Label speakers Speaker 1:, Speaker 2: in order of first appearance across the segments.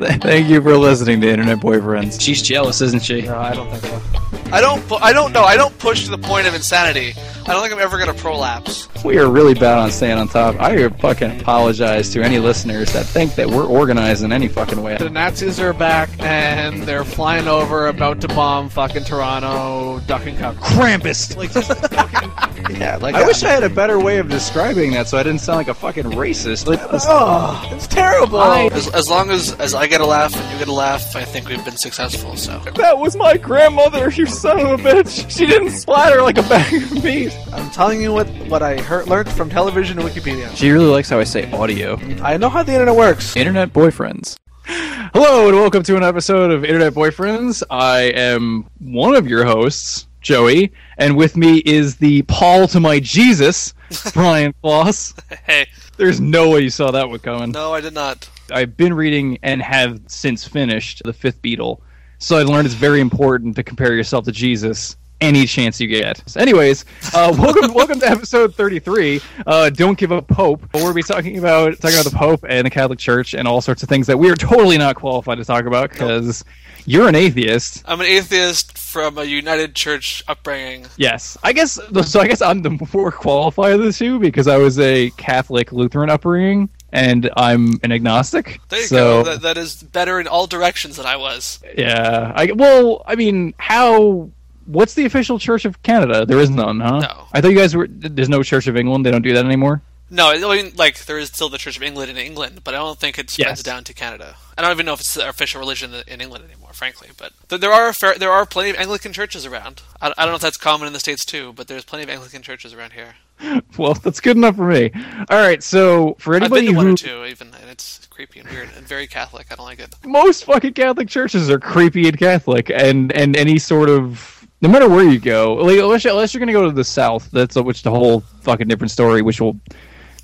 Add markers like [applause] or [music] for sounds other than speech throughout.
Speaker 1: [laughs] Thank you for listening to Internet Boyfriends.
Speaker 2: She's jealous, isn't she?
Speaker 3: No, I don't think so.
Speaker 4: I don't. pu- I don't know. I don't push to the point of insanity. I don't think I'm ever gonna prolapse.
Speaker 1: We are really bad on staying on top. I fucking apologize to any listeners that think that we're organized in any fucking way.
Speaker 3: The Nazis are back and they're flying over, about to bomb fucking Toronto, duck and cover.
Speaker 1: Krampus!
Speaker 3: Like, fucking, [laughs]
Speaker 2: Yeah, like
Speaker 1: I wish uh, I had a better way of describing that so I didn't sound like a fucking racist. Like, this-
Speaker 3: oh, it's terrible.
Speaker 4: As, as long as as I get a laugh and you get a laugh, I think we've been successful. So
Speaker 1: that was my grandmother, you son of a bitch! She didn't splatter like a bag of meat!
Speaker 3: I'm telling you what what I heard, learned from television and Wikipedia.
Speaker 1: She really likes how I say audio.
Speaker 3: I know how the internet works.
Speaker 1: Internet Boyfriends. Hello and welcome to an episode of Internet Boyfriends. I am one of your hosts, Joey, and with me is the Paul to my Jesus, [laughs] Brian Floss.
Speaker 4: hey,
Speaker 1: There's no way you saw that one coming.
Speaker 4: no, I did not.
Speaker 1: I've been reading and have since finished The Fifth Beatle, so I learned it's very important to compare yourself to Jesus any chance you get. So anyways, uh, [laughs] welcome welcome to episode 33. Uh, Don't give up Pope. We're gonna be talking about talking about the Pope and the Catholic Church and all sorts of things that we are totally not qualified to talk about because you're an atheist.
Speaker 4: I'm an atheist from a United Church upbringing.
Speaker 1: Yes, I guess. So I guess I'm the more qualified of the two because I was a Catholic Lutheran upbringing. And I'm an agnostic.
Speaker 4: There you
Speaker 1: so,
Speaker 4: go. That, that is better in all directions than I was.
Speaker 1: Yeah. I well, I mean, how? What's the official Church of Canada? There is none, huh?
Speaker 4: No.
Speaker 1: I thought you guys were. There's no Church of England. They don't do that anymore.
Speaker 4: No, I mean, like there is still the Church of England in England, but I don't think it spreads
Speaker 1: Yes.
Speaker 4: down to Canada. I don't even know if it's the official religion in England anymore, frankly. But there are a fair, there are plenty of Anglican churches around. I, I don't know if that's common in the states too, but there's plenty of Anglican churches around here. [laughs]
Speaker 1: Well, that's good enough for me. All right. So for
Speaker 4: I've
Speaker 1: anybody
Speaker 4: been to one
Speaker 1: who
Speaker 4: or two, even, and it's creepy and weird and very Catholic. I don't like it.
Speaker 1: most fucking Catholic churches are creepy and Catholic, and and any sort of no matter where you go, like, unless, unless you're gonna go to the South, that's a, which the whole fucking different story. Which will,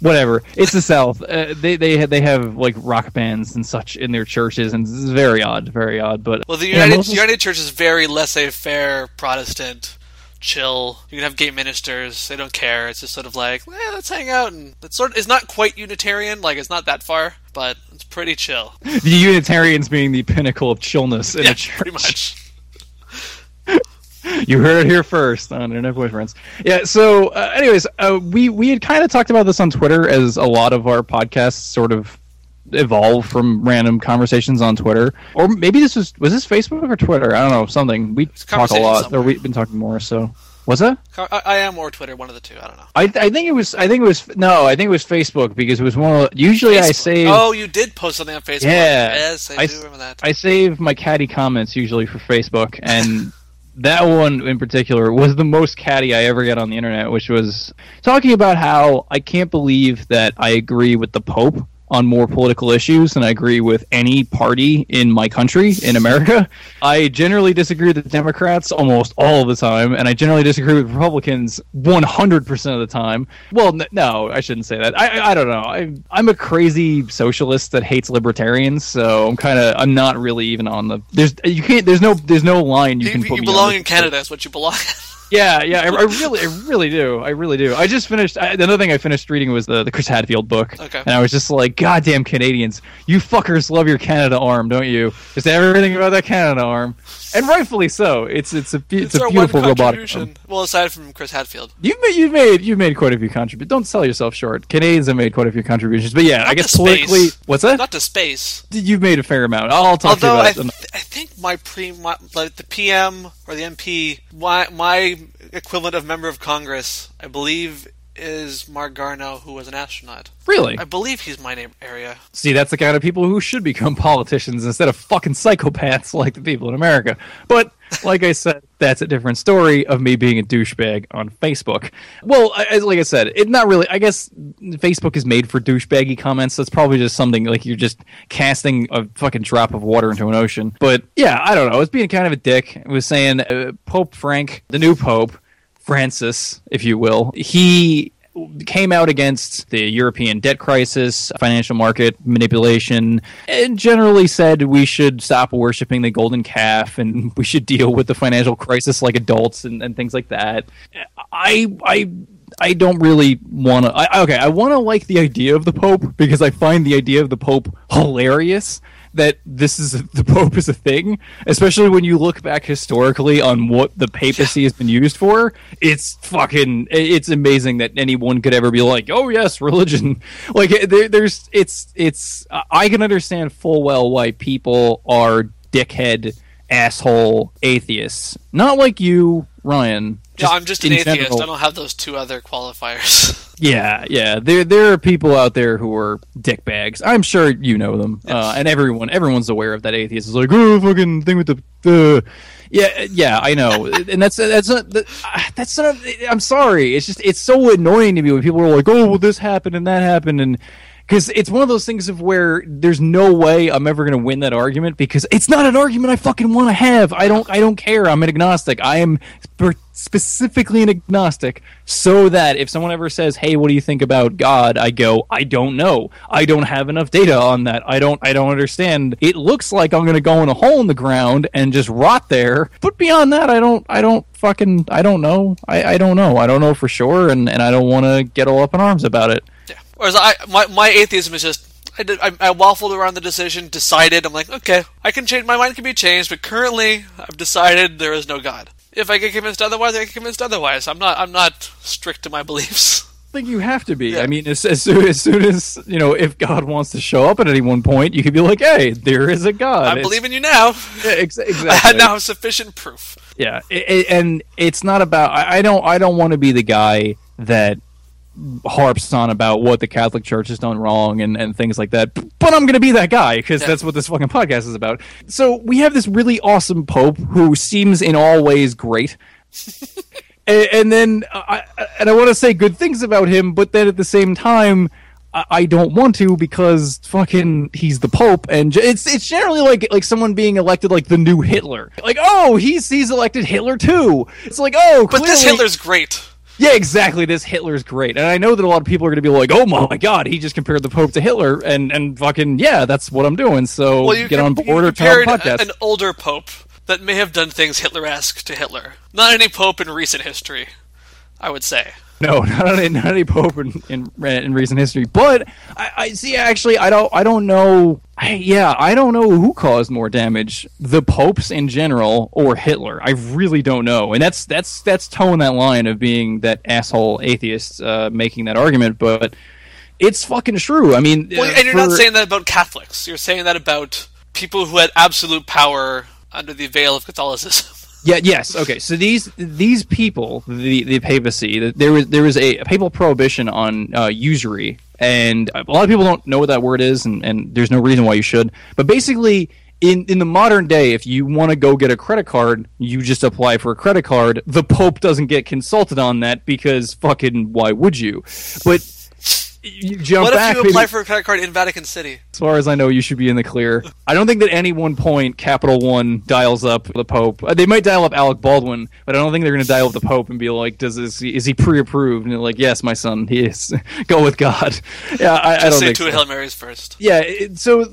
Speaker 1: whatever. It's the South. Uh, they they they have like rock bands and such in their churches, and it's very odd, very odd. But
Speaker 4: Well, the
Speaker 1: yeah,
Speaker 4: United
Speaker 1: most
Speaker 4: United Church is very laissez-faire, Protestant, chill. You can have gay ministers; they don't care. It's just sort of like, let's hang out, and it's sort. It's not quite Unitarian, like it's not that far, but it's pretty chill. [laughs]
Speaker 1: the Unitarians being the pinnacle of chillness in
Speaker 4: yeah,
Speaker 1: a church.
Speaker 4: pretty much. [laughs]
Speaker 1: You heard it here first on Internet Boyfriends. Yeah. So, uh, anyways, uh, we we had kind of talked about this on Twitter, as a lot of our podcasts sort of evolve from random conversations on Twitter, or maybe this was was this Facebook or Twitter? I don't know. Something we talk a lot, or we've been talking more. So, was that?
Speaker 4: I, I am or Twitter, one of the two. I don't know.
Speaker 1: I I think it was I think it was no I think it was Facebook because it was one of usually I
Speaker 4: Facebook.
Speaker 1: save
Speaker 4: Oh, you did post something on Facebook.
Speaker 1: Yeah.
Speaker 4: Yes, I,
Speaker 1: I
Speaker 4: do remember that.
Speaker 1: I save my catty comments usually for Facebook, and [laughs] that one in particular was the most catty I ever get on the internet, which was talking about how I can't believe that I agree with the Pope on more political issues than I agree with any party in my country, in America. [laughs] I generally disagree with the Democrats almost all of the time, and I generally disagree with Republicans 100% of the time. Well, n- no, I shouldn't say that. I, I, I don't know. I, I'm a crazy socialist that hates libertarians, so I'm kind of I'm not really even on the there's you can't there's no there's no line you
Speaker 4: You,
Speaker 1: can
Speaker 4: you
Speaker 1: put me
Speaker 4: belong
Speaker 1: on
Speaker 4: in Canada. That's what you belong. [laughs]
Speaker 1: yeah, yeah, I, I really, I really do. I really do. I just finished. I, another thing I finished reading was the, the Chris Hadfield book,
Speaker 4: Okay.
Speaker 1: and I was just like, "Goddamn Canadians, you fuckers love your Canadarm, don't you? Just everything about that Canadarm, and rightfully so. It's it's a it's,
Speaker 4: It's
Speaker 1: a beautiful robotic arm.
Speaker 4: Well, aside from Chris Hadfield.
Speaker 1: You've made you've made you've made quite a few contributions. Don't sell yourself short. Canadians have made quite a few contributions, but yeah, I guess politically, what's that?
Speaker 4: Not to space.
Speaker 1: You've made a fair amount. I'll talk
Speaker 4: Although I,
Speaker 1: to you
Speaker 4: th-
Speaker 1: about.
Speaker 4: I think my pre my, like the PM or the MP my my equivalent of member of Congress I believe is Marc Garneau who was an astronaut.
Speaker 1: really?
Speaker 4: I believe he's my name area.
Speaker 1: See, that's the kind of people who should become [laughs] politicians instead of fucking psychopaths like the people in America. But like I said, [laughs] that's a different story of me being a douchebag on Facebook. Well, I, I- like I said, it's not really. I guess Facebook is made for douchebaggy comments. That's probably just something like you're just casting a fucking drop of water into an ocean. But yeah, I don't know. It's being kind of a dick. It was saying uh, Pope Frank, the new Pope, Francis, if you will, he came out against the European debt crisis, financial market manipulation, and generally said we should stop worshiping the golden calf and [laughs] we should deal with the financial crisis like adults and, and things like that. I I I don't really want to. Okay, I want to like the idea of the Pope because I find the idea of the Pope hilarious that this is [laughs] the Pope is a thing, especially when you look back historically on what the papacy has been used for. It's fucking. It's amazing that anyone could ever be like, "Oh yes, religion." [laughs] Like eh, there, there's, it's, it's. I can understand full well why people are dickhead, asshole atheists. Not like you, Ryan.
Speaker 4: Yeah, I'm just an atheist.
Speaker 1: general.
Speaker 4: I don't have those two other qualifiers. [laughs]
Speaker 1: Yeah, yeah. There there are people out there who are dickbags. I'm sure you know them, uh, and everyone everyone's aware of that. Atheist is like, oh, fucking thing with the. Uh. Yeah, yeah, I know, [laughs] and that's that's not ah, that's not. I'm sorry. It's just it's so annoying to me when people are like, oh, well, this happened and that happened, and because it's one of those things of where there's no way I'm ever going to win that argument because it's not an argument I fucking want to have. I don't I don't care. I'm an agnostic. I am spe- specifically an agnostic so that if someone ever says, "Hey, what do you think about God?" I go, "I don't know. I don't have enough data on that. I don't I don't understand. It looks like I'm going to go in a hole in the ground and just rot there. But beyond that, I don't I don't fucking I don't know. I I don't know. I don't know for sure and and I don't want to get all up in arms about it.
Speaker 4: Whereas I, my my atheism is just. I, did, I, I waffled around the decision, decided. I'm like, okay, I can change. My mind can be changed, but currently, I've decided there is no God. If I get convinced otherwise, I get convinced otherwise. I'm not. I'm not strict to my beliefs.
Speaker 1: I think you have to be.
Speaker 4: Yeah.
Speaker 1: I mean, as, as soon as soon as you know, if God wants to show up at any one point, you could be like, "Hey, there is a God."
Speaker 4: I
Speaker 1: It's-
Speaker 4: believe in you now.
Speaker 1: Yeah, [laughs] ex-
Speaker 4: I
Speaker 1: exactly.
Speaker 4: now have sufficient proof.
Speaker 1: Yeah, i i and it's not about. I, I don't. I don't want to be the guy that harps on about what the Catholic Church has done wrong and, and things like that. But I'm going to be that guy because
Speaker 4: Yeah.
Speaker 1: that's what this fucking podcast is about. So we have this really awesome Pope who seems in all ways great. [laughs] and, and then I, and I want to say good things about him, but then at the same time. I I don't want to because fucking he's the Pope, and it's it's generally like like someone being elected like the new Hitler. Like, oh, he's he's elected Hitler too. It's like, oh,
Speaker 4: But this Hitler's great.
Speaker 1: Yeah, exactly. This Hitler's great, and I know that a lot of people are going to be like, "Oh my god, he just compared the Pope to Hitler," and and fucking yeah, that's what I'm doing. So
Speaker 4: Well, you
Speaker 1: get
Speaker 4: com-
Speaker 1: on board or turn on
Speaker 4: compared
Speaker 1: podcast.
Speaker 4: an older pope that may have done things Hitler-esque to Hitler. Not any pope in recent history, I would say.
Speaker 1: No, [laughs] not any, not any pope in, in in recent history. But I, I see. Actually, I don't. I don't know. I, yeah, I don't know who caused more damage: the popes in general or Hitler. I really don't know. And that's that's that's towing that line of being that asshole atheist uh, making that argument. But it's fucking true. I mean,
Speaker 4: Well,
Speaker 1: uh,
Speaker 4: and you're not saying that about Catholics. You're saying that about people who had absolute power under the veil of Catholicism. [laughs]
Speaker 1: Yeah. Yes. Okay. So these these people, the the papacy, th- there was there was a, papal prohibition on uh, usury, and a lot of people don't know what that word is, and, and there's no reason why you should. But basically, in in the modern day, if you want to go get a credit card, you just apply for a credit card. The Pope doesn't get consulted on that because fucking why would you? But you jump
Speaker 4: what if
Speaker 1: back.
Speaker 4: you
Speaker 1: maybe-
Speaker 4: apply for a credit card in Vatican City?
Speaker 1: as far as I know, you should be in the clear. I don't think that any one point Capital One dials up the Pope. Uh, They might dial up Alec Baldwin, but I don't think they're going to dial up the Pope and be like, "Does this is he pre-approved?" And they're like, "Yes, my son, he is. [laughs] Go with God." Yeah, I, I don't
Speaker 4: say
Speaker 1: think
Speaker 4: two
Speaker 1: so.
Speaker 4: Hail Marys first.
Speaker 1: Yeah, it, so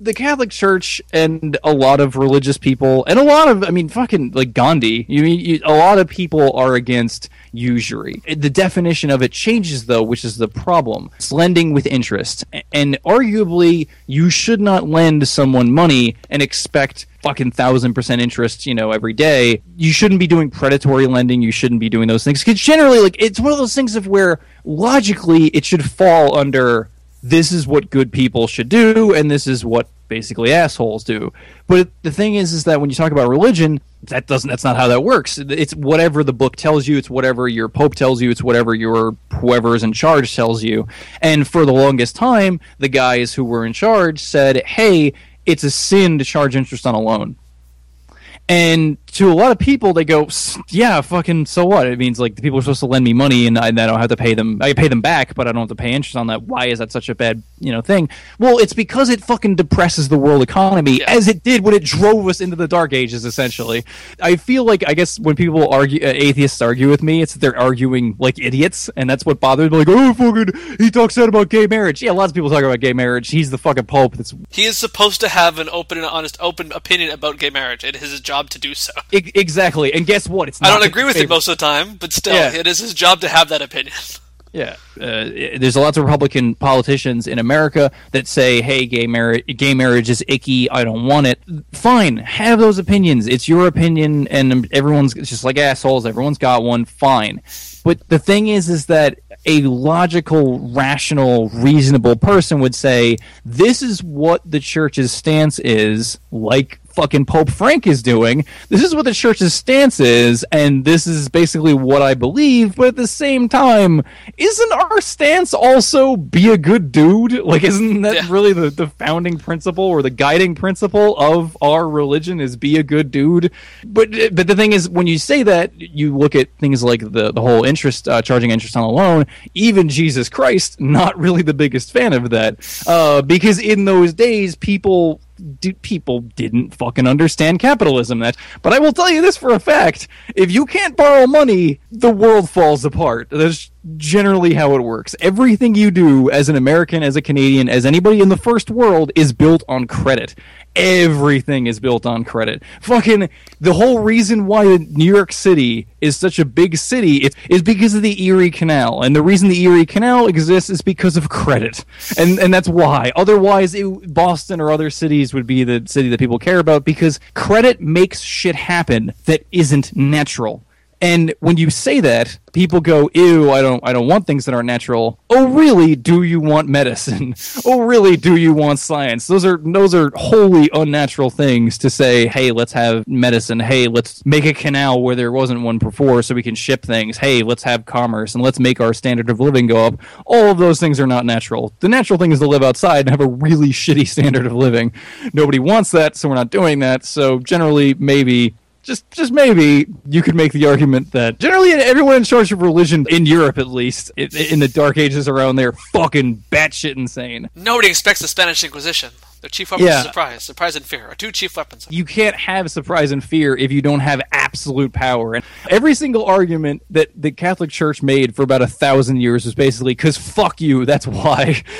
Speaker 1: the Catholic Church and a lot of religious people and a lot of, I mean, fucking like Gandhi. You, you a lot of people are against usury. The definition of it changes though, which is the problem. It's lending with interest, and arguably, you should not lend someone money and expect fucking thousand percent interest, you know, every day. You shouldn't be doing predatory lending. You shouldn't be doing those things because generally, like, it's one of those things of where logically it should fall under this is what good people should do and this is what basically assholes do. But the thing is is that when you talk about religion that doesn't that's not how that works. It's whatever the book tells you it's whatever your pope tells you it's whatever your whoever is in charge tells you. And for the longest time the guys who were in charge said hey it's a sin to charge interest on a loan. And to a lot of people, they go, "Yeah, fucking so what?" It means like the people are supposed to lend me money, and I, and I don't have to pay them. I pay them back, but I don't have to pay interest on that. Why is that such a bad, you know, thing? Well, it's because it fucking depresses the world economy, as it did when it drove us into the dark ages. Essentially, I feel like I guess when people argue, uh, atheists argue with me, it's that they're arguing like idiots, and that's what bothers. me. Like, oh, fucking, he talks out about gay marriage. Yeah, lots of people talk about gay marriage. He's the fucking pope. That's
Speaker 4: He is supposed to have an open and honest, open opinion about gay marriage. It is his job to do so.
Speaker 1: Exactly. And guess what? It's
Speaker 4: I don't agree with it
Speaker 1: favorite-
Speaker 4: most of the time, but still,
Speaker 1: Yeah.
Speaker 4: it is his job to have that opinion.
Speaker 1: Yeah, Uh, there's lots of Republican politicians in America that say, "Hey, gay marriage, gay marriage is icky. I don't want it." Fine, have those opinions. It's your opinion, and everyone's just like assholes. Everyone's got one. Fine, but the thing is, is that a logical, rational, reasonable person would say, "This is what the church's stance is." Like fucking Pope Frank is doing. This is what the church's stance is, and this is basically what I believe. But at the same time, isn't our stance also be a good dude? Like, isn't that
Speaker 4: Yeah.
Speaker 1: really the, the founding principle or the guiding principle of our religion is be a good dude? But but the thing is, when you say that, you look at things like the the whole interest uh, charging interest on a loan. Even Jesus Christ, not really the biggest fan of that, uh, because in those days, people do, people didn't fucking understand capitalism. That, but I will tell you this for a fact: if you can't borrow money, the world falls apart. That's generally how it works. Everything you do as an American, as a Canadian, as anybody in the first world is built on credit. Everything is built on credit. Fucking the whole reason why New York City is such a big city is, is because of the Erie Canal, and the reason the Erie Canal exists is because of credit, and and that's why. Otherwise, it, Boston or other cities would be the city that people care about because credit makes shit happen that isn't natural. And when you say that, people go, "Ew, I don't I don't want things that aren't natural." Oh, really? Do you want medicine? [laughs] oh, really? Do you want science? Those are those are wholly unnatural things to say, "Hey, let's have medicine. Hey, let's make a canal where there wasn't one before so we can ship things. Hey, let's have commerce and let's make our standard of living go up." All of those things are not natural. The natural thing is to live outside and have a really shitty [laughs] standard of living. Nobody wants that, so we're not doing that. So generally maybe just just maybe you could make the argument that generally everyone in charge of religion in Europe at least in, in the dark ages around there fucking batshit insane.
Speaker 4: Nobody expects the Spanish Inquisition. Their chief weapons
Speaker 1: Yeah.
Speaker 4: are surprise, surprise and fear. Are two chief weapons.
Speaker 1: You can't have surprise and fear if you don't have absolute power. And every single argument that the Catholic Church made for about a thousand years was basically because fuck you, that's why. [laughs]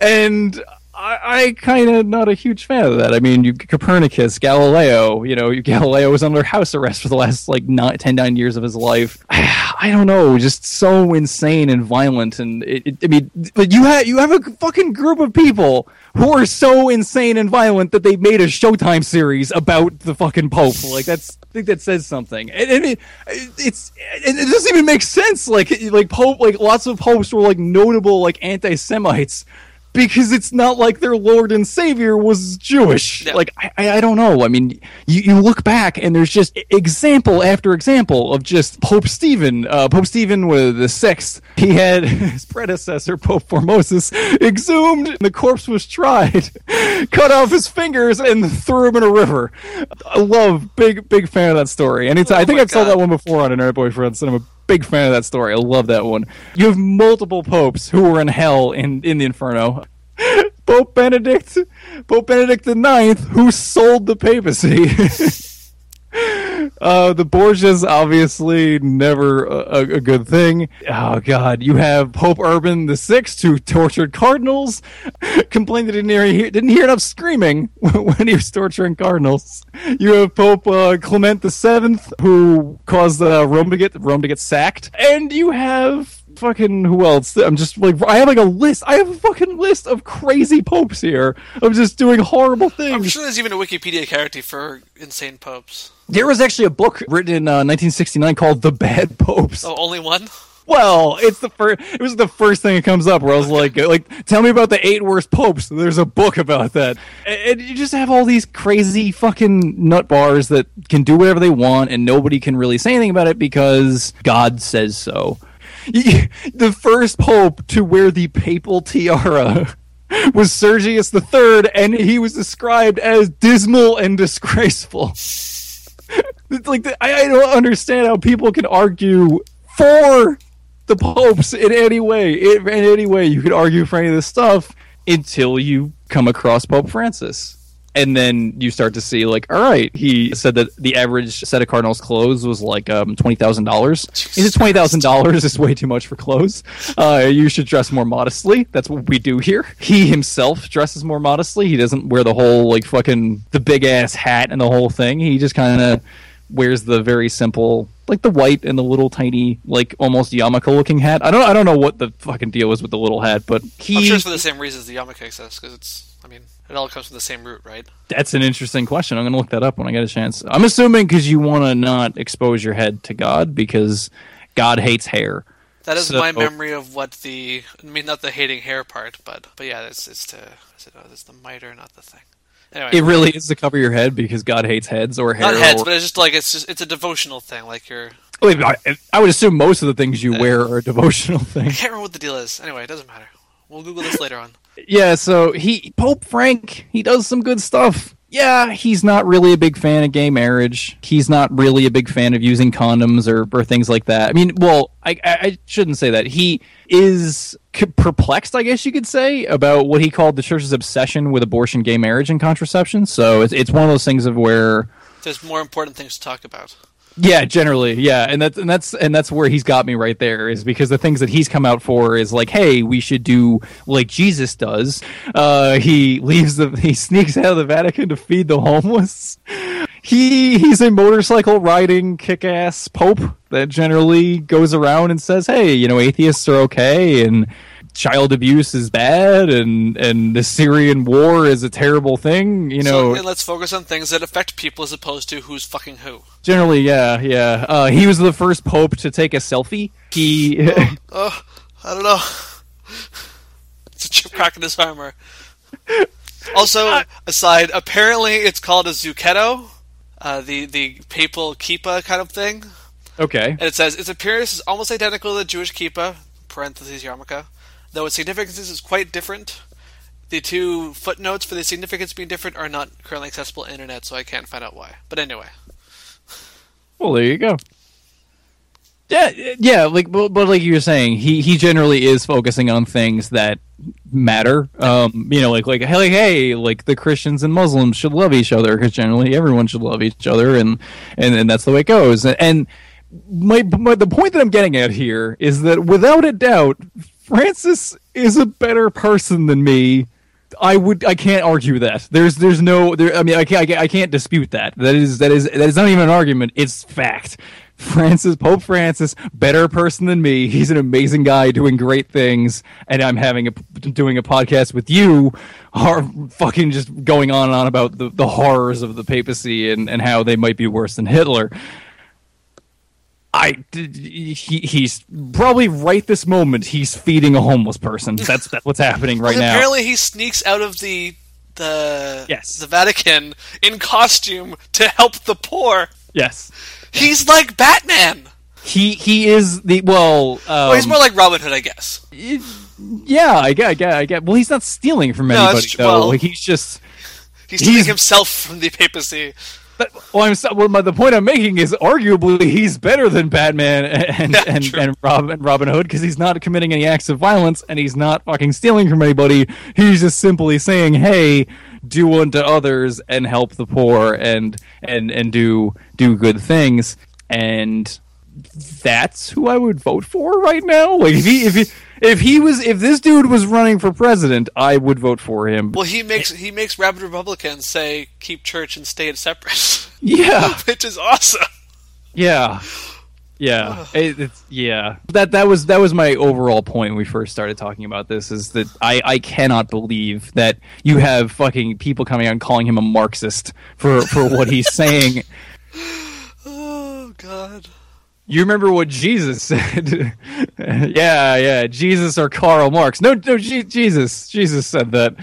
Speaker 1: And I, I kind of not a huge fan of that. I mean, you Copernicus, Galileo. You know, [laughs] Galileo was under house arrest for the last like nine, 10, nine years of his life. [sighs] I don't know, just so insane and violent. And it, it, I mean, but you have you have a fucking group of people who are so insane and violent that they made a Showtime series about the fucking Pope. Like that's I think that says something. And, and it, it's it doesn't even make sense. Like like Pope, like lots of popes were like notable like anti-Semites because it's not like their Lord and Savior was Jewish.
Speaker 4: Yeah.
Speaker 1: Like I, I don't know. I mean, you, you look back and there's just example after example of just Pope Stephen. Uh, Pope Stephen was the sixth. He had [laughs] his predecessor Pope Formosus exhumed. And the corpse was tried, [laughs] cut off his fingers, and threw him in a river. I love big big fan of that story. Anytime
Speaker 4: Oh
Speaker 1: I think I've told that one before on Internet Boyfriends, and I'm a big fan of that story. I love that one. You have multiple popes who were in hell in in the Inferno. [laughs] Pope Benedict, Pope Benedict the Ninth, who sold the papacy. [laughs] Uh, the Borgias obviously never a, a good thing. Oh God, you have Pope Urban Sixth who tortured cardinals, [laughs] complained that he didn't hear, didn't hear enough screaming [laughs] when he was torturing cardinals. You have Pope uh, Clement Seventh who caused uh, Rome to get Rome to get sacked, and you have fucking who else? I'm just like I have like a list. I have a fucking list of crazy popes here I'm just doing horrible things.
Speaker 4: I'm sure there's even a Wikipedia character for insane popes.
Speaker 1: There was actually a book written in uh, 1969 called "The Bad Popes."
Speaker 4: Oh, only one?
Speaker 1: Well, it's the first. It was the first thing that comes up where I was like, "Like, tell me about the eight worst popes." There's a book about that, and, and you just have all these crazy fucking nut bars that can do whatever they want, and nobody can really say anything about it because God says so. [laughs] The first pope to wear the papal tiara was Sergius III, and he was described as dismal and disgraceful. Like I, I don't understand how people can argue for the popes in any way. In any way, you could argue for any of this stuff until you come across Pope Francis. And then you start to see, like, all right, he said that the average set of Cardinals clothes was like um, twenty thousand dollars. He said twenty thousand dollars is way too much for clothes. Uh, you should dress more modestly. That's what we do here. He himself dresses more modestly. He doesn't wear the whole like fucking the big ass hat and the whole thing. He just kind of wears the very simple like the white and the little tiny, like almost yarmulke looking hat. I don't I don't know what the fucking deal is with the little hat, but he
Speaker 4: I'm sure it's for the same reasons the yarmulke exists, because it's, I mean, it all comes from the same root, right?
Speaker 1: That's an interesting question. I'm going to look that up when I get a chance. I'm assuming because you want to not expose your head to God because God hates hair.
Speaker 4: That is
Speaker 1: So-
Speaker 4: my oh. memory of what the, I mean, not the hating hair part, but, but yeah, it's, it's to, is it, oh, it's the miter, not the thing. Anyway.
Speaker 1: It really is to cover your head because God hates heads or hair.
Speaker 4: not heads,
Speaker 1: or-
Speaker 4: but it's just like it's just it's a devotional thing. Like you're, oh,
Speaker 1: Wait, I, I would assume most of the things you wear are a devotional thing.
Speaker 4: I can't remember what the deal is. Anyway, it doesn't matter. We'll Google this later on.
Speaker 1: Yeah, so he Pope Frank, he does some good stuff. Yeah, he's not really a big fan of gay marriage. He's not really a big fan of using condoms or, or things like that. I mean, well, I, I, shouldn't say that. He is perplexed, I guess you could say, about what he called the church's obsession with abortion, gay marriage, and contraception. So it's, it's one of those things of where
Speaker 4: There's more important things to talk about.
Speaker 1: Yeah, generally, yeah, and that's and that's and that's where he's got me right there is because the things that he's come out for is like, hey, we should do like Jesus does. Uh, he leaves the he sneaks out of the Vatican to feed the homeless. He he's a motorcycle riding kick ass pope that generally goes around and says, hey, you know, atheists are okay and child abuse is bad and and the Syrian war is a terrible thing. You know,
Speaker 4: so, and let's focus on things that affect people as opposed to who's fucking who.
Speaker 1: Generally, yeah, yeah. Uh, he was the first pope to take a selfie. He,
Speaker 4: Oh, [laughs] I don't know. [laughs] It's a chip crack in his armor. Also, [laughs] aside, apparently it's called a zucchetto, uh, the the papal kippa kind of thing.
Speaker 1: okay,
Speaker 4: And it says its appearance is almost identical to the Jewish kippa (parentheses yarmulke), though its significance is quite different. The two footnotes for the significance being different are not currently accessible on internet, so I can't find out why. But anyway,
Speaker 1: well, there you go. Yeah, yeah. Like, but, but like you were saying, he he generally is focusing on things that matter. Um, you know, like like hey, hey, like the Christians and Muslims should love each other because generally everyone should love each other, and and and that's the way it goes. And my, my the point that I'm getting at here is that without a doubt, Francis is a better person than me. I would I can't argue that. There's there's no there I mean I can't, I can't dispute that. That is that is that is not even an argument. It's fact. Francis Pope Francis better person than me. He's an amazing guy doing great things and I'm having a doing a podcast with you are fucking just going on and on about the, the horrors of the papacy and, and how they might be worse than Hitler. I he, he's probably right this moment he's feeding a homeless person. [laughs] That's that's what's happening right now.
Speaker 4: apparently he sneaks out of the the
Speaker 1: Yes.
Speaker 4: the Vatican in costume to help the poor.
Speaker 1: Yes.
Speaker 4: He's like Batman.
Speaker 1: He he is the well. Um,
Speaker 4: well, he's more like Robin Hood, I guess.
Speaker 1: yeah, I get, I get, I get. Well, he's not stealing from
Speaker 4: No,
Speaker 1: anybody though.
Speaker 4: well-
Speaker 1: like he's just.
Speaker 4: He's stealing
Speaker 1: He's-
Speaker 4: himself from the papacy.
Speaker 1: But, well, I'm so, well, my, the point I'm making is arguably he's better than Batman and [laughs]
Speaker 4: Yeah,
Speaker 1: and,
Speaker 4: true.
Speaker 1: and, Rob, and Robin Hood because he's not committing any acts of violence and he's not fucking stealing from anybody. He's just simply saying, "Hey, do unto others and help the poor and and and do do good things." And that's who I would vote for right now. Like if he if he if he was if this dude was running for president, I would vote for him.
Speaker 4: Well, he makes he makes rabid Republicans say keep church and state separate, [laughs]
Speaker 1: Yeah. [laughs]
Speaker 4: which is awesome.
Speaker 1: Yeah, yeah, It- it's yeah. That that was that was my overall point when we first started talking about this. Is that I I cannot believe that you have fucking people coming out and calling him a Marxist for for what he's [laughs] saying.
Speaker 4: Oh God.
Speaker 1: You remember what Jesus [laughs] said? [laughs] yeah, yeah, Jesus or Karl Marx. No, no, Je- Jesus. Jesus said that.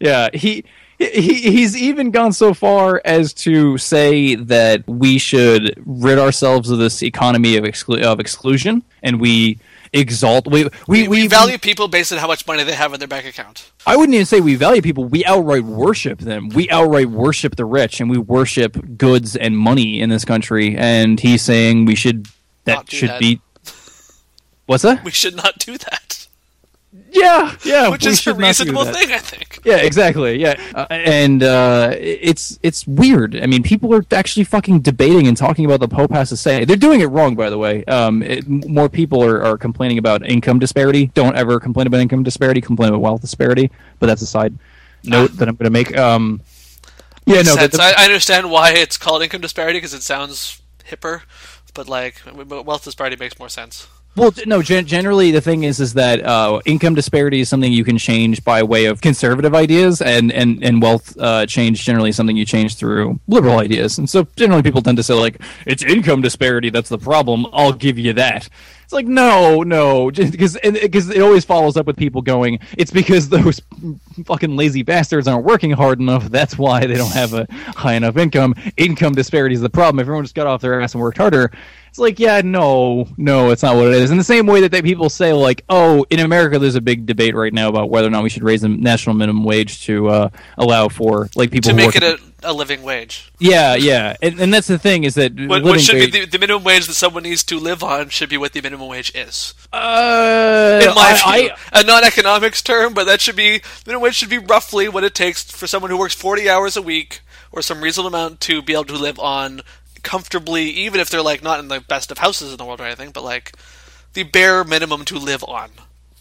Speaker 1: Yeah, he. He, he's even gone so far as to say that we should rid ourselves of this economy of, exclu- of exclusion, and we exalt. We we,
Speaker 4: We value people based on how much money they have in their bank account.
Speaker 1: I wouldn't even say we value people. We outright worship them. We outright worship the rich, and we worship goods and money in this country. And he's saying we should. That should
Speaker 4: that.
Speaker 1: be. [laughs] What's that?
Speaker 4: We should not do that,
Speaker 1: Yeah, yeah.
Speaker 4: which is a
Speaker 1: should not do
Speaker 4: reasonable thing, I think.
Speaker 1: Yeah, exactly. Yeah, uh, and uh, it's it's weird. I mean, people are actually fucking debating and talking about the Pope has to say. They're doing it wrong, by the way. Um, it, more people are, are complaining about income disparity. Don't ever complain about income disparity. Complain about wealth disparity. But that's a side note that I'm going to make. Um, yeah, no, the, the-
Speaker 4: I, I understand why it's called income disparity because it sounds hipper, but like wealth disparity makes more sense.
Speaker 1: Well, no. Gen- generally, the thing is, is that uh, income disparity is something you can change by way of conservative ideas, and and and wealth uh, change generally is something you change through liberal ideas. And so, generally, people tend to say like, "It's income disparity that's the problem." I'll give you that. It's like no, no, because because it always follows up with people going, "It's because those fucking lazy bastards aren't working hard enough. That's why they don't have a high enough income. Income disparity is the problem. If everyone just got off their ass and worked harder." It's like, yeah, no, no, it's not what it is. In the same way that they, people say, like, oh, in America, there's a big debate right now about whether or not we should raise the national minimum wage to uh, allow for like people
Speaker 4: to make it a, a living wage.
Speaker 1: yeah, yeah, and, and that's the thing is that
Speaker 4: What, what should
Speaker 1: wage,
Speaker 4: be the, the minimum wage that someone needs to live on should be what the minimum wage is.
Speaker 1: uh,
Speaker 4: In my
Speaker 1: I-
Speaker 4: view, a non-economics term, but that should be minimum wage should be roughly what it takes for someone who works forty hours a week or some reasonable amount to be able to live on comfortably, even if they're like not in the best of houses in the world or anything, but like the bare minimum to live on,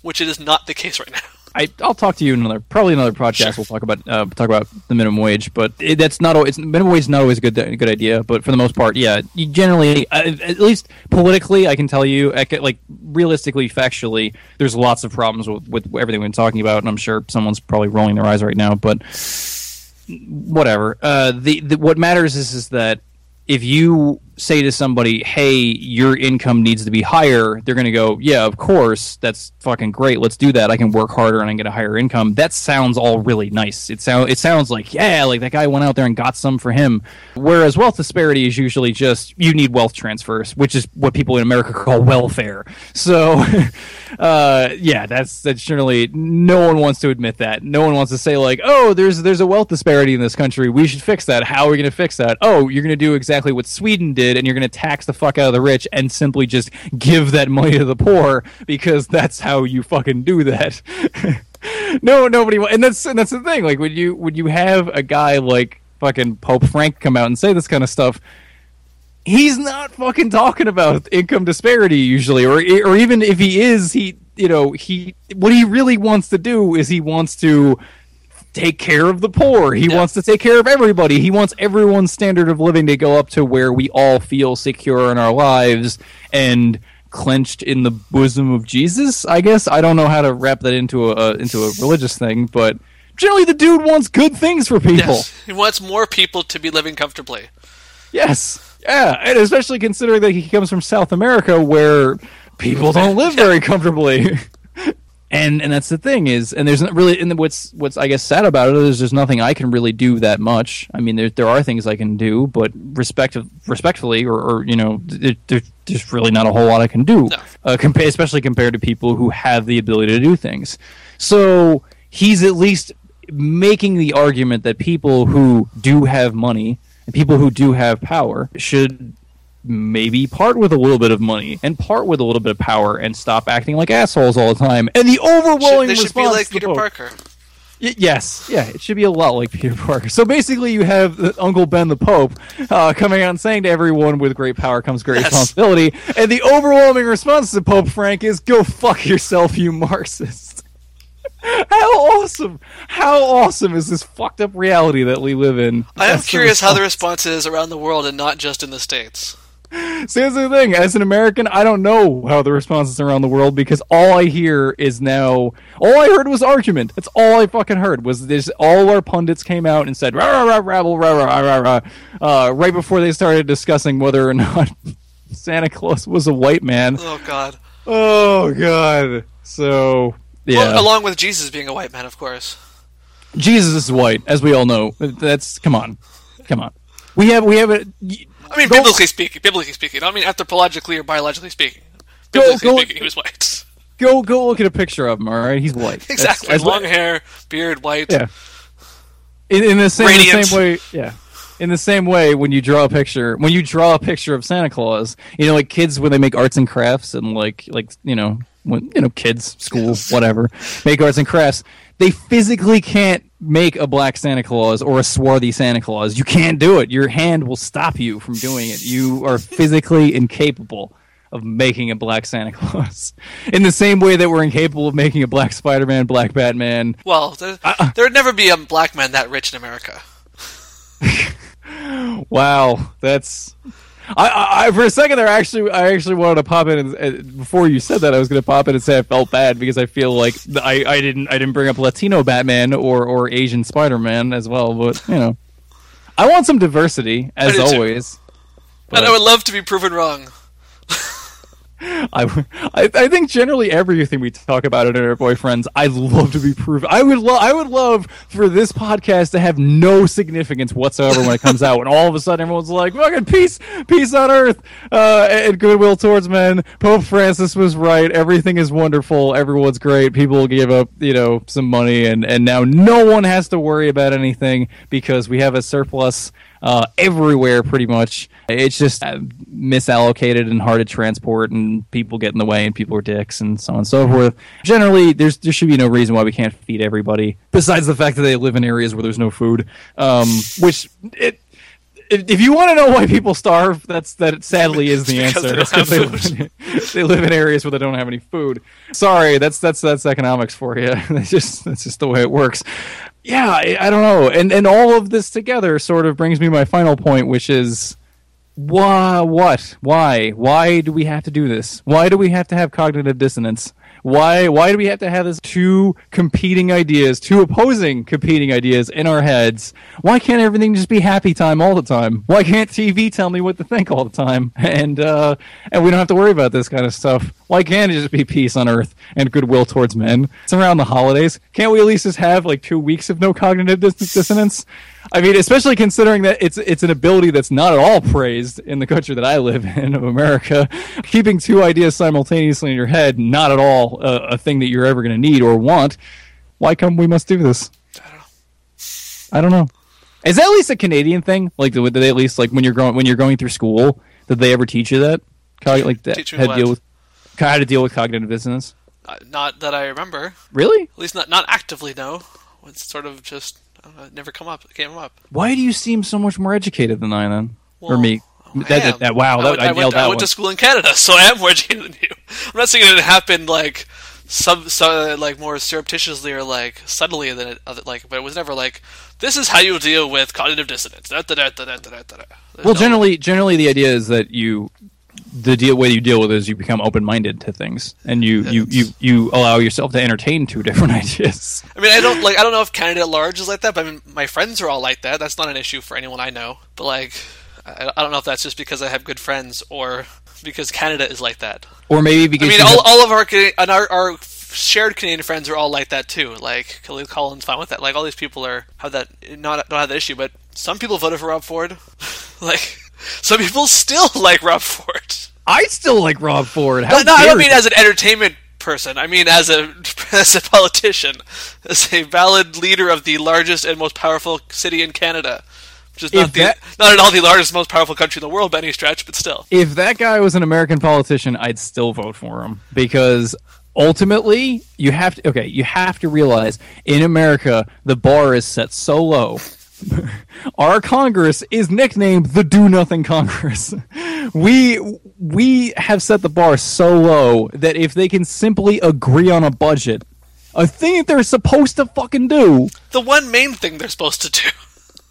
Speaker 4: which it is not the case right now.
Speaker 1: I, I'll talk to you in another probably another podcast. We'll talk about uh, talk about the minimum wage, but it, that's not it's minimum wage is not always a good a good idea. But for the most part, yeah, you generally uh, at least politically, I can tell you, like realistically, factually, there's lots of problems with, with everything we've been talking about, and I'm sure someone's probably rolling their eyes right now. But whatever. Uh, the, the what matters is is that if you say to somebody, "Hey, your income needs to be higher," they're going to go, "Yeah, of course, that's fucking great. Let's do that. I can work harder and I can get a higher income." That sounds all really nice. It sound it sounds like, yeah, like that guy went out there and got some for him. Whereas wealth disparity is usually just you need wealth transfers, which is what people in America call welfare. So, [laughs] uh, yeah, that's that's generally no one wants to admit that. No one wants to say like, "Oh, there's there's a wealth disparity in this country. We should fix that." How are we going to fix that? Oh, you're going to do exactly what Sweden did, and you're going to tax the fuck out of the rich and simply just give that money to the poor because that's how you fucking do that. [laughs] no, nobody. And that's and that's the thing. Like, would you would you have a guy like fucking Pope Frank come out and say this kind of stuff? he's not fucking talking about income disparity usually or or even if he is he you know he what he really wants to do is he wants to take care of the poor he
Speaker 4: Yeah.
Speaker 1: wants to take care of everybody he wants everyone's standard of living to go up to where we all feel secure in our lives and clenched in the bosom of Jesus I guess I don't know how to wrap that into a into a religious thing but generally the dude wants good things for people
Speaker 4: Yes, he wants more people to be living comfortably.
Speaker 1: Yes. Yeah, and especially considering that he comes from South America where people don't [laughs] live very comfortably. [laughs] and and that's the thing is and there's not really and what's what's I guess sad about it is there's nothing I can really do that much. I mean there there are things I can do, but respect respectfully or, or you know there, there, there's really not a whole lot I can do.
Speaker 4: No.
Speaker 1: Uh, especially compared to people who have the ability to do things. So he's at least making the argument that people who do have money and people who do have power should maybe part with a little bit of money and part with a little bit of power and stop acting like assholes all the time. And the
Speaker 4: Should,
Speaker 1: overwhelming
Speaker 4: they should be
Speaker 1: response
Speaker 4: like Peter
Speaker 1: Pope-
Speaker 4: Parker.
Speaker 1: Y- yes, yeah, it should be a lot like Peter Parker. So basically, you have Uncle Ben the Pope uh, coming out and saying to everyone, "With great power comes great
Speaker 4: Yes.
Speaker 1: responsibility," and the overwhelming response to Pope Frank is, "Go fuck yourself, you Marxist." [laughs] How awesome! How awesome is this fucked up reality that we live in?
Speaker 4: I am curious how the
Speaker 1: response
Speaker 4: is around the world and not just in the states.
Speaker 1: See, that's the thing. As an American, I don't know how the response is around the world because all I hear is now. All I heard was argument. That's all I fucking heard was this. All our pundits came out and said rah rah rah rabble rah rah rah rah rah uh, right before they started discussing whether or [laughs] not Santa Claus was a white man.
Speaker 4: Oh God.
Speaker 1: Oh god. So yeah,
Speaker 4: Well, along with Jesus being a white man, of course.
Speaker 1: Jesus is white, as we all know. That's come on, come on. We have we have a.
Speaker 4: I mean,
Speaker 1: Go-
Speaker 4: biblically speaking, biblically speaking. I don't mean anthropologically or biologically speaking.
Speaker 1: Go-
Speaker 4: Biblically
Speaker 1: go-
Speaker 4: speaking, he was white.
Speaker 1: Go go look at a picture of him. All right, he's white. [laughs] That's-
Speaker 4: Exactly.
Speaker 1: as-
Speaker 4: Long hair, beard, white.
Speaker 1: Yeah. In, in the same the same way, yeah. In the same way, when you draw a picture, when you draw a picture of Santa Claus, you know, like kids when they make arts and crafts, and like, like you know, when you know, kids, school, whatever, make arts and crafts, they physically can't make a black Santa Claus or a swarthy Santa Claus. You can't do it. Your hand will stop you from doing it. You are physically incapable of making a black Santa Claus. [laughs] In the same way that we're incapable of making a black Spider-Man, black Batman,
Speaker 4: Well, there,
Speaker 1: Uh,
Speaker 4: there would never be a black man that rich in America. [laughs]
Speaker 1: Wow, that's. I, I, for a second there, actually, I actually wanted to pop in and, and before you said that, I was going to pop in and say I felt bad because I feel like I, I didn't I didn't bring up Latino Batman or or Asian Spider Man as well, but you know, I want some diversity as always.
Speaker 4: And I would love to be proven wrong. [laughs]
Speaker 1: I, I think generally everything we talk about in our boyfriends, I'd love to be proven. I would love I would love for this podcast to have no significance whatsoever when it comes out. When all of a sudden everyone's like, "Fucking peace, peace on earth, uh, and goodwill towards men." Pope Francis was right. Everything is wonderful. Everyone's great. People give up, you know, some money, and and now no one has to worry about anything because we have a surplus uh, everywhere pretty much. It's just uh, misallocated and hard to transport, and people get in the way, and people are dicks, and so on and so forth. Generally, there's there should be no reason why we can't feed everybody, besides the fact that they live in areas where there's no food. Um, which it. If you want to know why people starve, that's that sadly is the
Speaker 4: because
Speaker 1: answer.
Speaker 4: they don't
Speaker 1: It's 'cause they, live in, they live in areas where they don't have any food. Sorry, that's that's that's economics for you. [laughs] That's just that's just the way it works yeah, I, I don't know, and and all of this together sort of brings me my final point, which is why, what, why, why do we have to do this? Why do we have to have cognitive dissonance? Why, why do we have to have this two competing ideas, two opposing competing ideas in our heads? Why can't everything just be happy time all the time? Why can't TV tell me what to think all the time? [laughs] And uh, and we don't have to worry about this kind of stuff. Why can't it just be peace on earth and goodwill towards men? It's around the holidays. Can't we at least just have like two weeks of no cognitive dis- dissonance? I mean, especially considering that it's it's an ability that's not at all praised in the country that I live [laughs] in of America. Keeping two ideas simultaneously in your head, not at all a, a thing that you're ever going to need or want. Why come we must do this? I don't know. I don't know. Is that at least a Canadian thing? Like, do they at least like when you're going when you're going through school? Did they ever teach you that? Cog- like that, how to deal with how to deal with cognitive dissonance?
Speaker 4: Uh, not that I remember.
Speaker 1: Really?
Speaker 4: At least not not actively. No, it's sort of just It never come up. It came up.
Speaker 1: Why do you seem so much more educated than I then, or me?
Speaker 4: I
Speaker 1: That, that, that- wow,
Speaker 4: I
Speaker 1: that,
Speaker 4: went,
Speaker 1: I,
Speaker 4: went,
Speaker 1: that
Speaker 4: I went to school in Canada, [laughs] so I am more educated than you. I'm not saying it happened like some, so like more surreptitiously or like subtly than it, other, like, but it was never like this is how you deal with cognitive dissonance. Da, da, da, da, da, da, da, da.
Speaker 1: Well,
Speaker 4: no-
Speaker 1: generally, generally, the idea is that you, the deal way you deal with it is you become open minded to things, and you, you, you, you allow yourself to entertain two [laughs] different ideas.
Speaker 4: I mean, I don't like. I don't know if Canada at large is like that, but I mean, my friends are all like that. That's not an issue for anyone I know. But like, I, I don't know if that's just because I have good friends or because Canada is like that.
Speaker 1: Or maybe because
Speaker 4: I mean, all,
Speaker 1: have-
Speaker 4: all of our and our, our shared Canadian friends are all like that too. Like Khalil Collins, fine with that. Like all these people are have that not don't have that issue, but some people voted for Rob Ford. [laughs] like some people still [laughs] like Rob Ford.
Speaker 1: I still like Rob Ford. How
Speaker 4: No, no, I don't mean
Speaker 1: you.
Speaker 4: as an entertainment person. I mean as a [laughs] as a politician, as a valid leader of the largest and most powerful city in Canada. Which is not the
Speaker 1: that-
Speaker 4: not at all the largest, most powerful country in the world by any stretch, but still.
Speaker 1: if that guy was an American politician, I'd still vote for him because ultimately you have to okay, you have to realize in America the bar is set so low. [laughs] Our Congress is nicknamed the Do Nothing Congress. [laughs] We we have set the bar so low that if they can simply agree on a budget, a thing that they're supposed to fucking do,
Speaker 4: The one main thing they're supposed to do.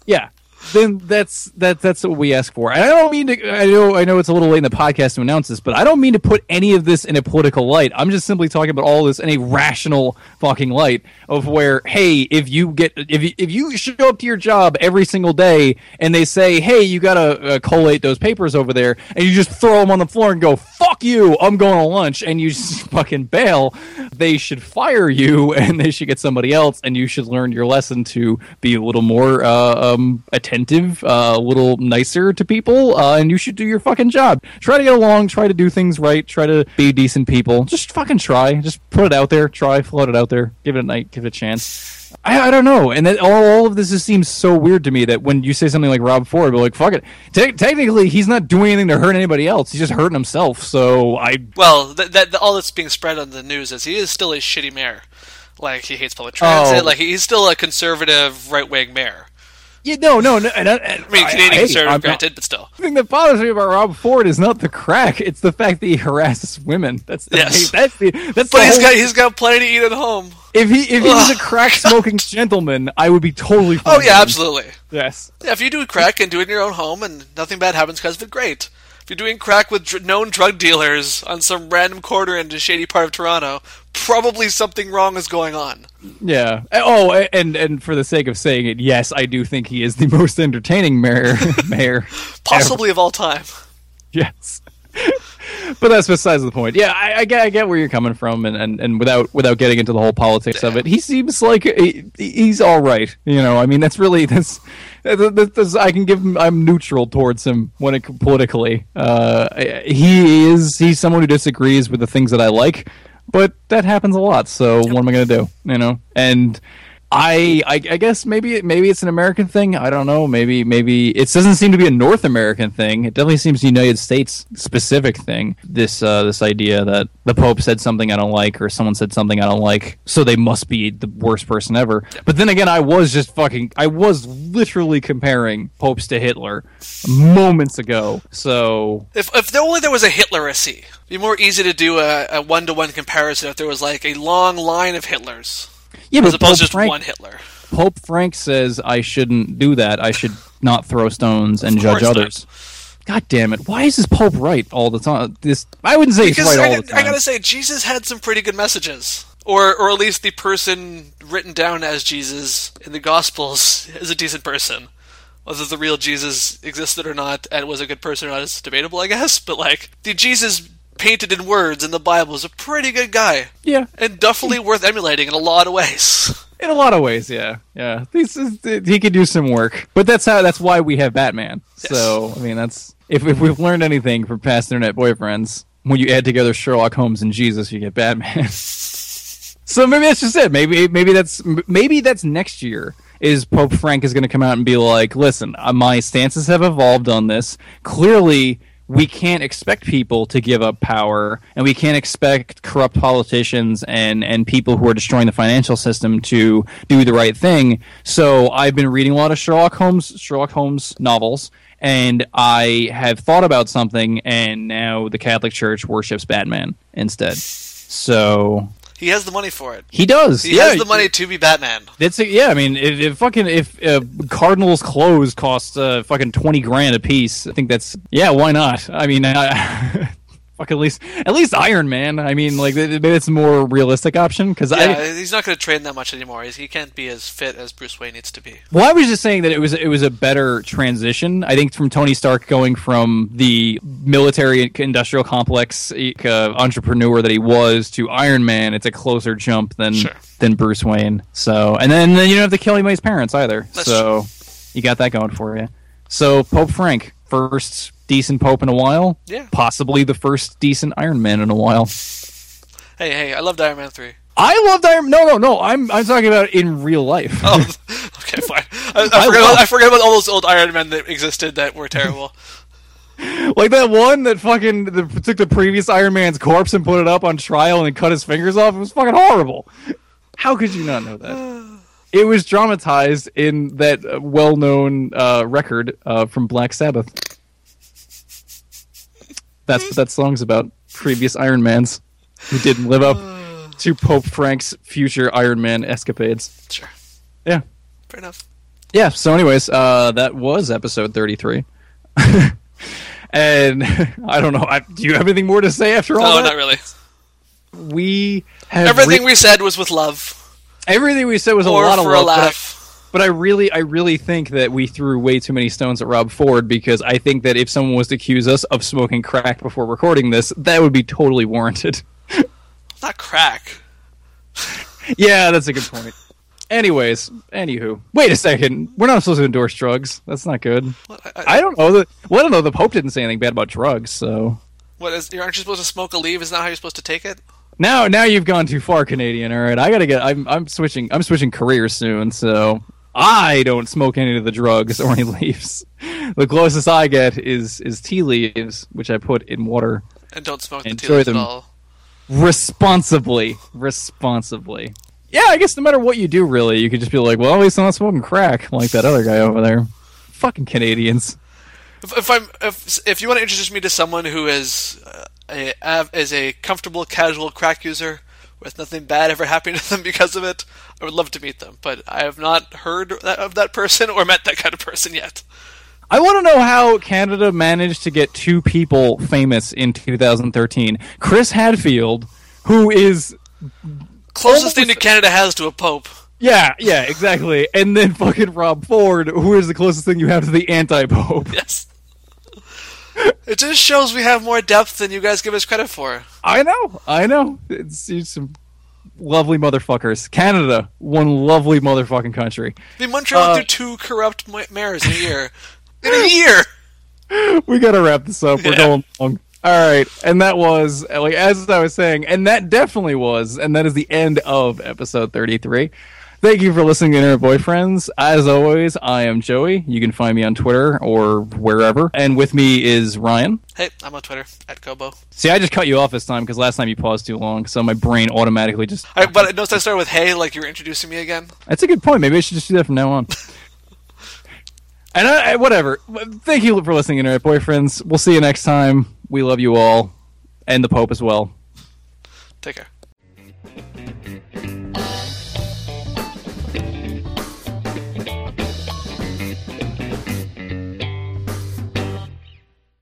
Speaker 1: yeah, then that's that that's what we ask for. And I don't mean to. I know I know it's a little late in the podcast to announce this, but I don't mean to put any of this in a political light. I'm just simply talking about all this in a rational fucking light of where, hey, if you get if you, if you show up to your job every single day and they say, hey, you gotta uh, collate those papers over there, and you just throw them on the floor and go, fuck you, I'm going to lunch, and you just [laughs] fucking bail, they should fire you [laughs] and they should get somebody else, and you should learn your lesson to be a little more uh, um, attentive, uh, a little nicer to people, uh, and you should do your fucking job. Try to get along, try to do things right, try to be decent people. Just fucking try. Just put it out there, try, float it out there, give it a night, give it a chance. I, I don't know, and that all, all of this just seems so weird to me that when you say something like Rob Ford, we're like, fuck it. Te- technically, he's not doing anything to hurt anybody else. He's just hurting himself. So I
Speaker 4: Well, that, that all that's being spread on the news is he is still a shitty mayor. Like he hates public transit.
Speaker 1: Oh.
Speaker 4: Like he's still a conservative right wing mayor.
Speaker 1: Yeah, no, no, no. And, I- and
Speaker 4: I mean, Canadian conservative,
Speaker 1: I'm not-
Speaker 4: granted, but still.
Speaker 1: The thing that bothers me about Rob Ford is not the crack; it's the fact that he harasses women. That's the
Speaker 4: Yes.
Speaker 1: that's the that's
Speaker 4: But
Speaker 1: the
Speaker 4: he's
Speaker 1: whole-
Speaker 4: got he's got plenty to eat at home.
Speaker 1: if he if he was a crack smoking [laughs] gentleman, I would be totally. Fine
Speaker 4: Oh yeah, absolutely.
Speaker 1: Yes.
Speaker 4: Yeah, if you do crack and do it in your own home and nothing bad happens because of it, great. You're doing crack with dr- known drug dealers on some random corner in a shady part of Toronto, probably something wrong is going on.
Speaker 1: Yeah. Eh, oh, eh, and and for the sake of saying it, yes, I do think he is the [laughs] most entertaining mayor. [laughs] mayor.
Speaker 4: Possibly of all time.
Speaker 1: Yes. [laughs] but that's besides the point. Yeah, I, I get I get where you're coming from, and, and, and without without getting into the whole politics of it, he seems like he, he's all right. You know, I mean, that's really that's, that- that- that's I can give him. I'm neutral towards him when it politically. Uh, he is he's someone who disagrees with the things that I like, but that happens a lot. So what am I going to do? You know, and. I, I I guess maybe maybe it's an American thing. I don't know. Maybe maybe it doesn't seem to be a North American thing. It definitely seems a United States specific thing. This uh, this idea that the Pope said something I don't like or someone said something I don't like, so they must be the worst person ever. But then again, I was just fucking I was literally comparing popes to Hitler moments ago. So
Speaker 4: If if only there was a Hitleracy, it'd be more easy to do a one to one comparison if there was like a long line of Hitlers
Speaker 1: yeah,
Speaker 4: as
Speaker 1: but
Speaker 4: opposed
Speaker 1: Pope
Speaker 4: to just
Speaker 1: Frank,
Speaker 4: one Hitler.
Speaker 1: Pope Frank says I shouldn't do that. I should not throw stones and judge
Speaker 4: course not.
Speaker 1: others. God damn it! Why is this Pope right all the time? This I wouldn't say he's
Speaker 4: Because
Speaker 1: right
Speaker 4: I,
Speaker 1: all the time.
Speaker 4: I gotta say, Jesus had some pretty good messages. Or, or at least the person written down as Jesus in the Gospels is a decent person. Whether the real Jesus existed or not and was a good person or not is debatable, I guess. But like the Jesus painted in words in the Bible is a pretty good guy
Speaker 1: yeah,
Speaker 4: and definitely worth emulating in a lot of ways. [laughs]
Speaker 1: in a lot of ways, yeah, yeah. This is he could do some work, but that's how that's why we have Batman. So I mean, that's if if we've learned anything from past internet boyfriends, when you add together Sherlock Holmes and Jesus, you get Batman. [laughs] so maybe that's just it. Maybe maybe that's maybe that's next year. Is Pope Frank is going to come out and be like, "Listen, uh, my stances have evolved on this. Clearly, we can't expect people to give up power, and we can't expect corrupt politicians and and people who are destroying the financial system to do the right thing." So I've been reading a lot of Sherlock Holmes Sherlock Holmes novels, and I have thought about something, and now the Catholic Church worships Batman instead. So
Speaker 4: He has the money for it.
Speaker 1: he does.
Speaker 4: He
Speaker 1: yeah,
Speaker 4: has the money to be Batman.
Speaker 1: That's it. Yeah, I mean, if, if fucking if uh, Cardinals clothes cost uh, fucking twenty grand a piece, I think that's yeah. Why not? I mean, I, [laughs] fuck at least at least Iron Man. I mean, like maybe it's a more realistic option because
Speaker 4: Yeah, he's not going to train that much anymore. He's, he can't be as fit as Bruce Wayne needs to be.
Speaker 1: well, I was just saying that it was it was a better transition. I think from Tony Stark going from the military industrial complex uh, entrepreneur that he was to Iron Man, it's a closer jump than
Speaker 4: Sure.
Speaker 1: than Bruce Wayne. So, and then, then you don't have to kill anybody's parents either.
Speaker 4: That's
Speaker 1: so you got that going for you. So Pope Frank, first decent pope in a while.
Speaker 4: Yeah.
Speaker 1: Possibly the first decent Iron Man in a while.
Speaker 4: Hey, hey, I loved Iron Man 3.
Speaker 1: I loved Iron. No, no, no. I'm I'm talking about in real life.
Speaker 4: Oh, [laughs] okay, fine. I, I,
Speaker 1: I
Speaker 4: forgot
Speaker 1: love-
Speaker 4: about, I forgot about all those old Iron Men that existed that were terrible. [laughs]
Speaker 1: like that one that fucking the, took the previous Iron Man's corpse and put it up on trial and cut his fingers off. It was fucking horrible. How could you not know that? [sighs] It was dramatized in that uh, well-known uh, record uh, from Black Sabbath. That's what that song's about. Previous Iron Mans who didn't live up to Pope Frank's future Iron Man escapades.
Speaker 4: sure.
Speaker 1: Yeah.
Speaker 4: Fair enough.
Speaker 1: Yeah. So, anyways, uh, that was episode thirty-three. [laughs] and [laughs] I don't know. I, do you have anything more to say after all
Speaker 4: No,
Speaker 1: that?
Speaker 4: not really.
Speaker 1: We have
Speaker 4: Everything
Speaker 1: re-
Speaker 4: we said was with love.
Speaker 1: everything we said was a
Speaker 4: or
Speaker 1: lot of
Speaker 4: a
Speaker 1: love,
Speaker 4: laugh.
Speaker 1: But I really, I really think that we threw way too many stones at Rob Ford because I think that if someone was to accuse us of smoking crack before recording this, that would be totally warranted.
Speaker 4: Not crack.
Speaker 1: yeah, that's a good point. Anyways, anywho, wait a second. We're not supposed to endorse drugs. That's not good.
Speaker 4: What, I,
Speaker 1: I don't know. The, well, I don't know. The Pope didn't say anything bad about drugs, so
Speaker 4: what is, aren't you supposed to smoke a leaf? Isn't that how you're supposed to take it?
Speaker 1: now, now you've gone too far, Canadian. All right, I gotta get. I'm, I'm switching. I'm switching careers soon, so I don't smoke any of the drugs or any [laughs] leaves. The closest I get is is tea leaves, which I put in water
Speaker 4: And don't smoke the tea leaves at
Speaker 1: them.
Speaker 4: all.
Speaker 1: responsibly. Responsibly. yeah, I guess no matter what you do, really, you could just be like, well, at least I'm not smoking crack like that other guy over there. Fucking Canadians.
Speaker 4: If, if I'm if if you want to introduce me to someone who is uh, a is a comfortable casual crack user with nothing bad ever [laughs] happening to them because of it, I would love to meet them. But I have not heard that, of that person or met that kind of person yet.
Speaker 1: I want to know how Canada managed to get two people famous in 2013. Chris Hadfield, who is
Speaker 4: Closest thing
Speaker 1: Almost-
Speaker 4: to Canada has to a pope.
Speaker 1: yeah, yeah, exactly, and then fucking Rob Ford, who is the closest thing you have to the anti-pope. [laughs]
Speaker 4: Yes. It just shows we have more depth than you guys give us credit for.
Speaker 1: I know, I know. It's, it's some lovely motherfuckers. Canada, one lovely motherfucking country.
Speaker 4: I mean, Montreal
Speaker 1: Uh,
Speaker 4: through two corrupt mayors in a year. In a year! [laughs]
Speaker 1: we gotta wrap this up. We're
Speaker 4: Yeah.
Speaker 1: going long. All right, and that was like as I was saying, and that definitely was, and that is the end of episode thirty-three. Thank you for listening to Internet Boyfriends. As always, I am Joey. You can find me on Twitter or wherever, and with me is Ryan.
Speaker 4: Hey, I'm on Twitter, at Kobo.
Speaker 1: See, I just cut you off this time because last time you paused too long, so my brain automatically just.
Speaker 4: I, but notice I started with hey, like you were introducing me again.
Speaker 1: That's a good point. Maybe I should just do that from now on. [laughs] and I, I- whatever. Thank you for listening, Internet Boyfriends. We'll see you next time. We love you all, and the Pope as well.
Speaker 4: Take care.